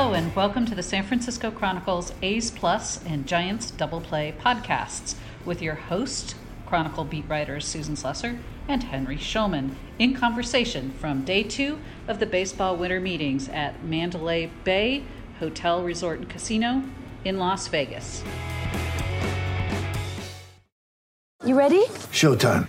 Hello, and welcome to the San Francisco Chronicles A's Plus and Giants Double Play podcasts with your host, Chronicle beat writers Susan Slusser and Henry Schulman in conversation from day two of the baseball winter meetings at Mandalay Bay Hotel, Resort, and Casino in Las Vegas. You ready? Showtime.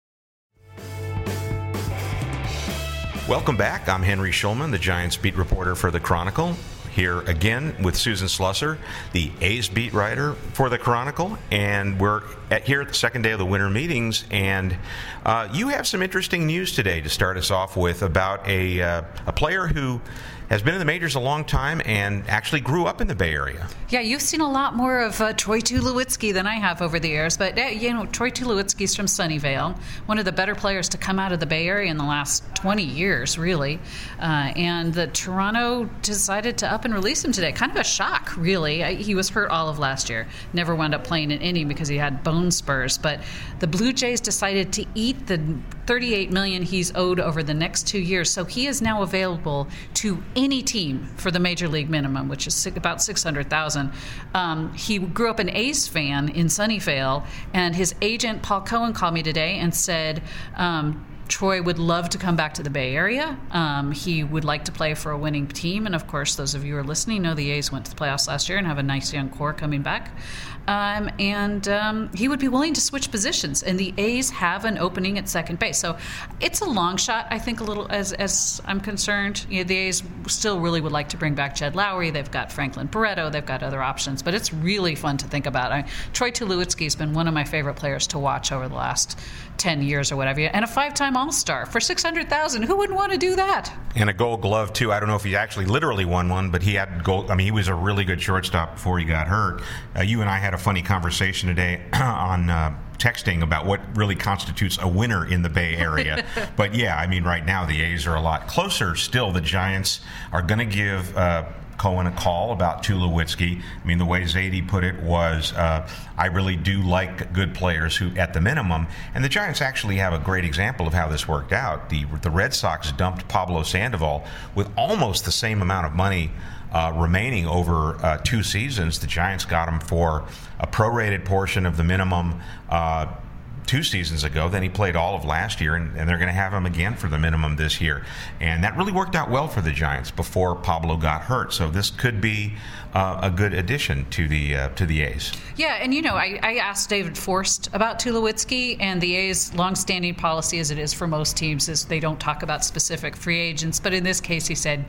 Welcome back. I'm Henry Schulman, the Giants beat reporter for the Chronicle. Here again with Susan Slusser, the A's beat writer for the Chronicle, and we're at here at the second day of the winter meetings. And uh, you have some interesting news today to start us off with about a uh, a player who has been in the majors a long time and actually grew up in the Bay Area. Yeah, you've seen a lot more of uh, Troy Tulowitzki than I have over the years, but uh, you know, Troy Tulowitzki's from Sunnyvale, one of the better players to come out of the Bay Area in the last 20 years, really. Uh, and the Toronto decided to up and release him today. Kind of a shock, really. I, he was hurt all of last year, never wound up playing an inning because he had bone spurs. But the Blue Jays decided to eat the 38 million he's owed over the next two years, so he is now available to any team for the major league minimum, which is about 600,000. Um, he grew up an A's fan in Sunnyvale, and his agent Paul Cohen called me today and said. Um, Troy would love to come back to the Bay Area. Um, he would like to play for a winning team. And of course, those of you who are listening know the A's went to the playoffs last year and have a nice young core coming back. Um, and um, he would be willing to switch positions. And the A's have an opening at second base. So it's a long shot, I think, a little as, as I'm concerned. You know, the A's still really would like to bring back Jed Lowrie. They've got Franklin Barreto. They've got other options. But it's really fun to think about. I, Troy Tulowitzki has been one of my favorite players to watch over the last 10 years or whatever. And a five time All Star for 600000 Who wouldn't want to do that? And a gold glove, too. I don't know if he actually literally won one, but he had gold. I mean, he was a really good shortstop before he got hurt. Uh, you and I had a funny conversation today on. Uh, texting about what really constitutes a winner in the Bay Area. but yeah, I mean, right now the A's are a lot closer still. The Giants are going to give. Uh, Cohen a call about Tulowitzki. I mean, the way Zaidi put it was, uh, I really do like good players who, at the minimum, and the Giants actually have a great example of how this worked out. The the Red Sox dumped Pablo Sandoval with almost the same amount of money uh, remaining over uh, two seasons. The Giants got him for a prorated portion of the minimum. Two seasons ago. Then he played all of last year, and, and they're going to have him again for the minimum this year. And that really worked out well for the Giants before Pablo got hurt. So this could be uh, a good addition to the uh, to the A's. Yeah, and you know, I, I asked David Forst about Tulowitzki, and the A's longstanding policy, as it is for most teams, is they don't talk about specific free agents. But in this case, he said,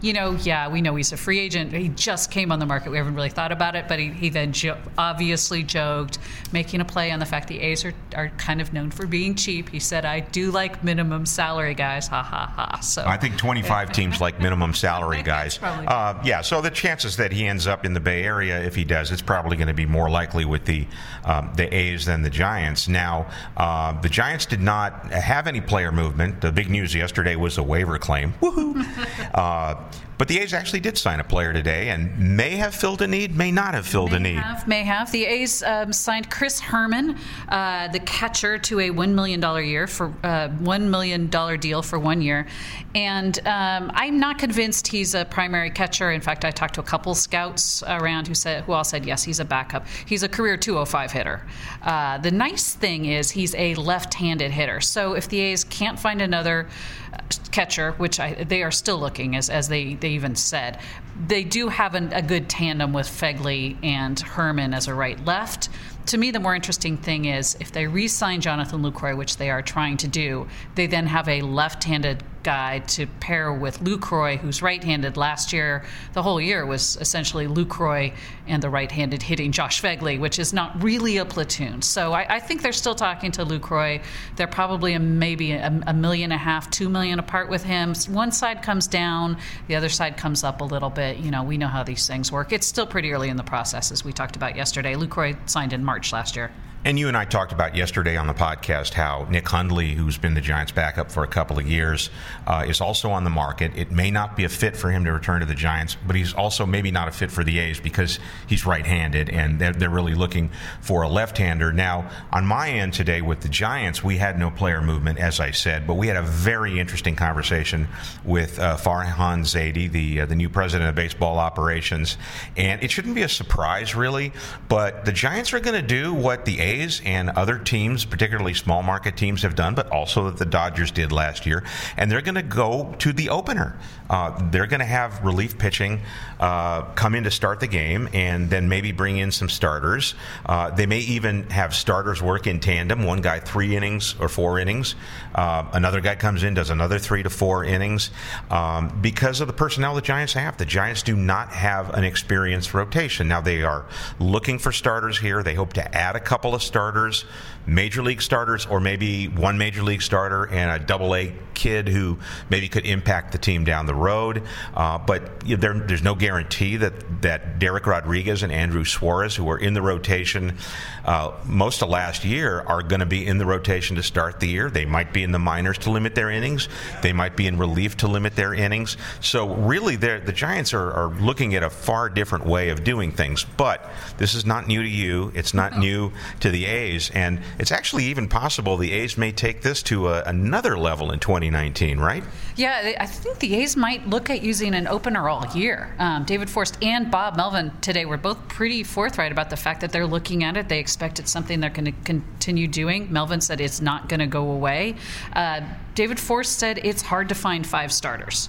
you know, yeah, we know he's a free agent. He just came on the market. We haven't really thought about it, but he, he then jo- obviously joked, making a play on the fact the A's are, are kind of known for being cheap. He said, I do like minimum salary guys, ha ha ha. So I think 25 teams like minimum salary guys. Uh, yeah, so the chances that he ends up in the Bay Area, if he does, it's probably going to be more likely with the um, the A's than the Giants. Now, uh, the Giants did not have any player movement. The big news yesterday was a waiver claim. Woohoo! uh, but the A's actually did sign a player today, and may have filled a need, may not have filled a May need. have, may have. The A's um, signed Chris Herrmann, uh, the catcher, to a one million dollar year for uh, one million dollar deal for one year, and um, I'm not convinced he's a primary catcher. In fact, I talked to a couple scouts around who said who all said yes, he's a backup. He's a career 205 hitter. Uh, the nice thing is he's a left-handed hitter. So if the A's can't find another uh, catcher, which I, they are still looking as, as they, they they even said. They do have an, a good tandem with Phegley and Herrmann as a right left to me, the more interesting thing is if they re sign Jonathan Lucroy, which they are trying to do, they then have a left handed guy to pair with Lucroy, who's right handed. Last year, the whole year was essentially Lucroy and the right handed hitting Josh Phegley, which is not really a platoon. So I, I think they're still talking to Lucroy. They're probably a, maybe a, a million and a half, two million apart with him. One side comes down, the other side comes up a little bit. You know, we know how these things work. It's still pretty early in the process, as we talked about yesterday. Lucroy signed in March last year. And you and I talked about yesterday on the podcast how Nick Hundley, who's been the Giants' backup for a couple of years, uh, is also on the market. It may not be a fit for him to return to the Giants, but he's also maybe not a fit for the A's because he's right-handed, and they're, they're really looking for a left-hander. Now, on my end today with the Giants, we had no player movement, as I said, but we had a very interesting conversation with uh, Farhan Zaidi, the uh, the new president of baseball operations, and it shouldn't be a surprise, really, but the Giants are going to do what the A's and other teams, particularly small market teams, have done, but also that the Dodgers did last year. And they're going to go to the opener. Uh, they're going to have relief pitching uh, come in to start the game and then maybe bring in some starters. Uh, they may even have starters work in tandem one guy three innings or four innings, uh, another guy comes in, does another three to four innings um, because of the personnel the Giants have. The Giants do not have an experienced rotation. Now, they are looking for starters here. They hope to add a couple of starters, major league starters, or maybe one major league starter and a double A kid who maybe could impact the team down the road. Uh, but you know, there, there's no guarantee that, that Dereck Rodriguez and Andrew Suarez, who were in the rotation uh, most of last year, are going to be in the rotation to start the year. They might be in the minors to limit their innings. They might be in relief to limit their innings. So really, the Giants are, are looking at a far different way of doing things. But this is not new to you. It's not new to the A's, and it's actually even possible the A's may take this to a, another level in 2019, right? Yeah, I think the A's might look at using an opener all year. Um, David Forst and Bob Melvin today were both pretty forthright about the fact that they're looking at it. They expect it's something they're going to continue doing. Melvin said it's not going to go away. Uh, David Forst said it's hard to find five starters.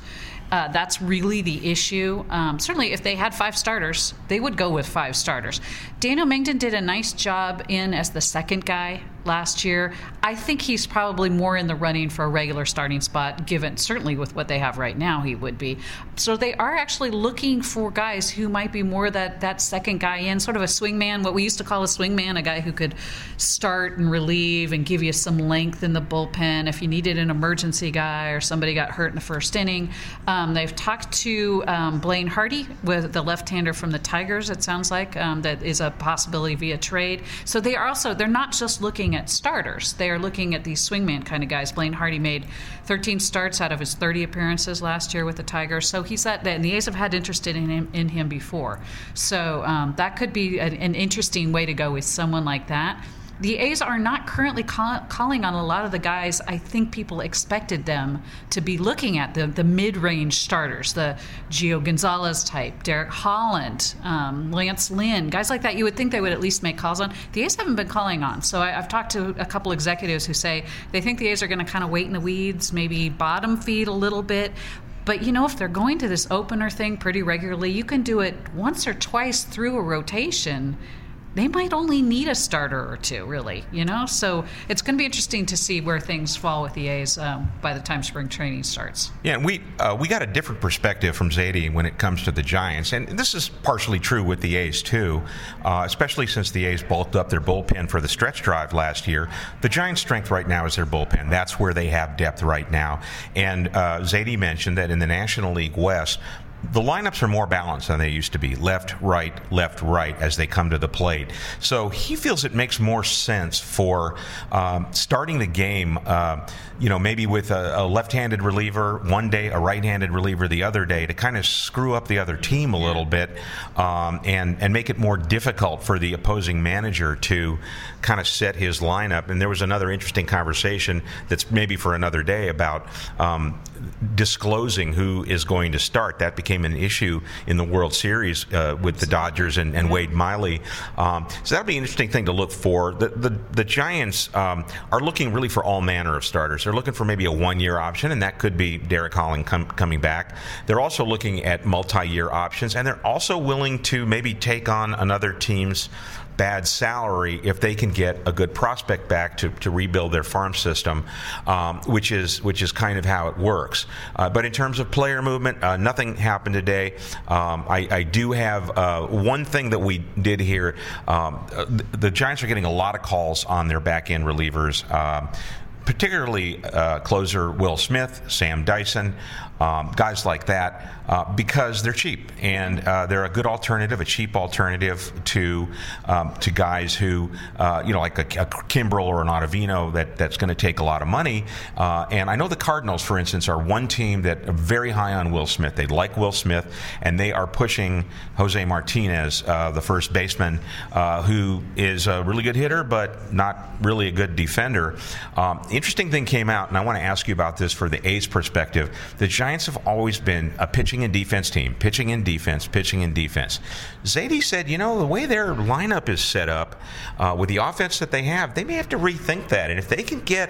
Uh, that's really the issue. Um, certainly, if they had five starters, they would go with five starters. Daniel Mengden did a nice job in as the second guy last year. I think he's probably more in the running for a regular starting spot, given certainly with what they have right now, he would be. So they are actually looking for guys who might be more that that second guy in, sort of a swingman, what we used to call a swingman, a guy who could start and relieve and give you some length in the bullpen if you needed an emergency guy or somebody got hurt in the first inning. Um, they've talked to um, Blaine Hardy, with the left-hander from the Tigers. It sounds like um, that is a possibility via trade. So they are also they're not just looking at starters. They are looking at these swingman kind of guys. Blaine Hardy made 13 starts out of his 30 appearances last year with the Tigers. So he's that, and the A's have had interested in him, in him before. So um, that could be an, an interesting way to go with someone like that the A's are not currently call, calling on a lot of the guys I think people expected them to be looking at the, the mid range starters, the Gio Gonzalez type, Derek Holland, um, Lance Lynn, guys like that. You would think they would at least make calls on. The A's haven't been calling on. So I, have talked to a couple executives who say they think the A's are going to kind of wait in the weeds, maybe bottom feed a little bit. But you know, if they're going to this opener thing pretty regularly, you can do it once or twice through a rotation they might only need a starter or two, really, you know? So it's going to be interesting to see where things fall with the A's um, by the time spring training starts. Yeah, we uh, we got a different perspective from Zaidi when it comes to the Giants, and this is partially true with the A's too, uh, especially since the A's bulked up their bullpen for the stretch drive last year. The Giants' strength right now is their bullpen. That's where they have depth right now. And uh, Zaidi mentioned that in the National League West, the lineups are more balanced than they used to be left, right, left, right as they come to the plate. So he feels it makes more sense for um, starting the game, uh, you know, maybe with a, a left handed reliever one day, a right handed reliever the other day to kind of screw up the other team a little bit um, and, and make it more difficult for the opposing manager to kind of set his lineup. And there was another interesting conversation that's maybe for another day about um, disclosing who is going to start. That became became an issue in the World Series uh, with the Dodgers and, and Wade Miley. Um, so that'll be an interesting thing to look for. The the, the Giants um, are looking really for all manner of starters. They're looking for maybe a one year option, and that could be Derek Holland com- coming back. They're also looking at multi year options, and they're also willing to maybe take on another team's bad salary if they can get a good prospect back to, to rebuild their farm system, um, which is which is kind of how it works. Uh, but in terms of player movement, uh, nothing happened today. Um, I, I, do have uh, one thing that we did here. Um, the, the, Giants are getting a lot of calls on their back end relievers. Particularly uh, closer Will Smith, Sam Dyson, um, guys like that, uh, because they're cheap and uh, they're a good alternative, a cheap alternative to um, to guys who, uh, you know, like a, a Kimbrel or an Ottavino that, that's going to take a lot of money. Uh, and I know the Cardinals, for instance, are one team that are very high on Will Smith. They like Will Smith, and they are pushing Jose Martinez, uh, the first baseman, who is a really good hitter but not really a good defender. Um, interesting thing came out, and I want to ask you about this for the A's perspective. The Giants have always been a pitching and defense team, pitching and defense, pitching and defense. Zaidi said, you know, the way their lineup is set up uh, with the offense that they have, they may have to rethink that. And if they can get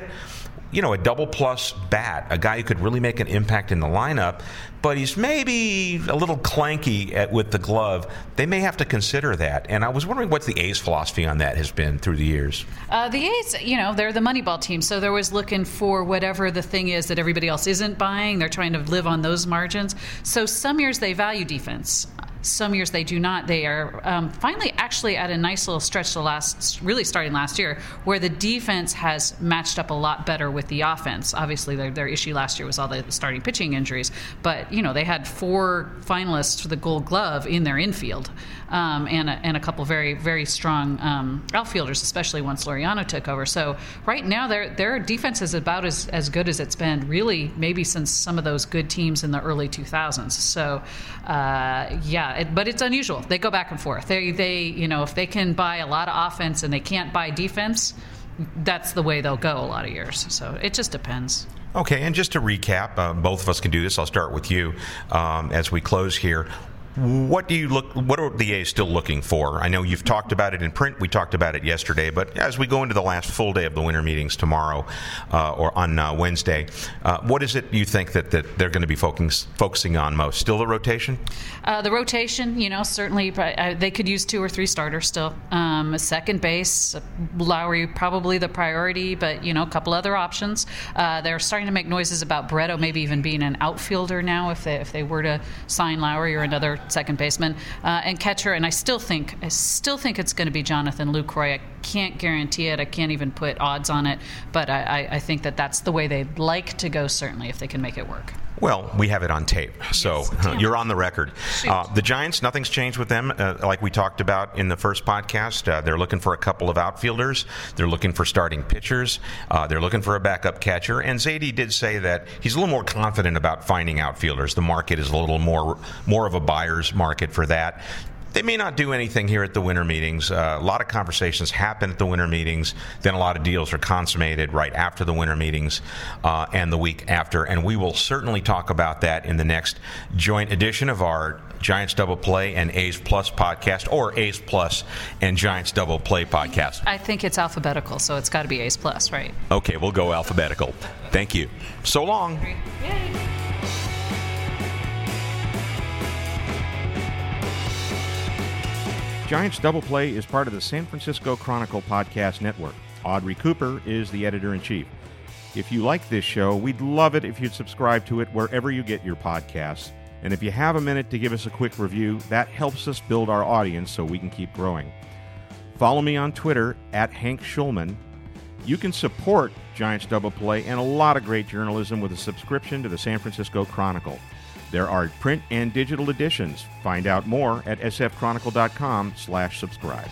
you know, a double plus bat, a guy who could really make an impact in the lineup, but he's maybe a little clanky at, with the glove. They may have to consider that. And I was wondering what the A's philosophy on that has been through the years. Uh, the A's, you know, they're the Moneyball team, so they're always looking for whatever the thing is that everybody else isn't buying. They're trying to live on those margins. So some years they value defense. Some years they do not. They are um, finally actually at a nice little stretch the last, really starting last year, where the defense has matched up a lot better with the offense. Obviously, their, their issue last year was all the starting pitching injuries, but you know they had four finalists for the Gold Glove in their infield, um, and a, and a couple very very strong um, outfielders, especially once Laureano took over. So right now their their defense is about as, as good as it's been really maybe since some of those good teams in the early 2000s. So uh, yeah it, but it's unusual. They go back and forth. They, they, you know, if they can buy a lot of offense and they can't buy defense, that's the way they'll go a lot of years. So it just depends. Okay, and just to recap, uh, both of us can do this. I'll start with you um, as we close here. What do you look? What are the A's still looking for? I know you've talked about it in print. We talked about it yesterday, but as we go into the last full day of the winter meetings tomorrow uh, or on uh, Wednesday, uh, what is it you think that, that they're going to be focus, focusing on most? Still the rotation? Uh, the rotation, you know, certainly uh, they could use two or three starters still. Um, second base, Lowrie probably the priority, but you know, a couple other options. Uh, they're starting to make noises about Barreto maybe even being an outfielder now if they if they were to sign Lowrie or another second baseman, uh, and catcher. And I still think I still think it's going to be Jonathan Lucroy. I can't guarantee it. I can't even put odds on it, but I, I think that that's the way they'd like to go. Certainly, if they can make it work. Well, we have it on tape, so yes. you're on the record. Uh, the Giants, nothing's changed with them. Uh, like we talked about in the first podcast, uh, they're looking for a couple of outfielders. They're looking for starting pitchers. Uh, they're looking for a backup catcher. And Zaidi did say that he's a little more confident about finding outfielders. The market is a little more more of a buyer's market for that. They may not do anything here at the winter meetings. Uh, a lot of conversations happen at the winter meetings. Then a lot of deals are consummated right after the winter meetings uh, and the week after. And we will certainly talk about that in the next joint edition of our Giants Double Play and A's Plus podcast, or A's Plus and Giants Double Play podcast. I think it's alphabetical, so it's got to be A's Plus, right? Okay, we'll go alphabetical. Thank you. So long. Giants Double Play is part of the San Francisco Chronicle Podcast Network. Audrey Cooper is the editor in chief. If you like this show, we'd love it if you'd subscribe to it wherever you get your podcasts. And if you have a minute to give us a quick review, that helps us build our audience so we can keep growing. Follow me on Twitter at Hank Schulman. You can support Giants Double Play and a lot of great journalism with a subscription to the San Francisco Chronicle. There are print and digital editions. Find out more at sfchronicle.com slash subscribe.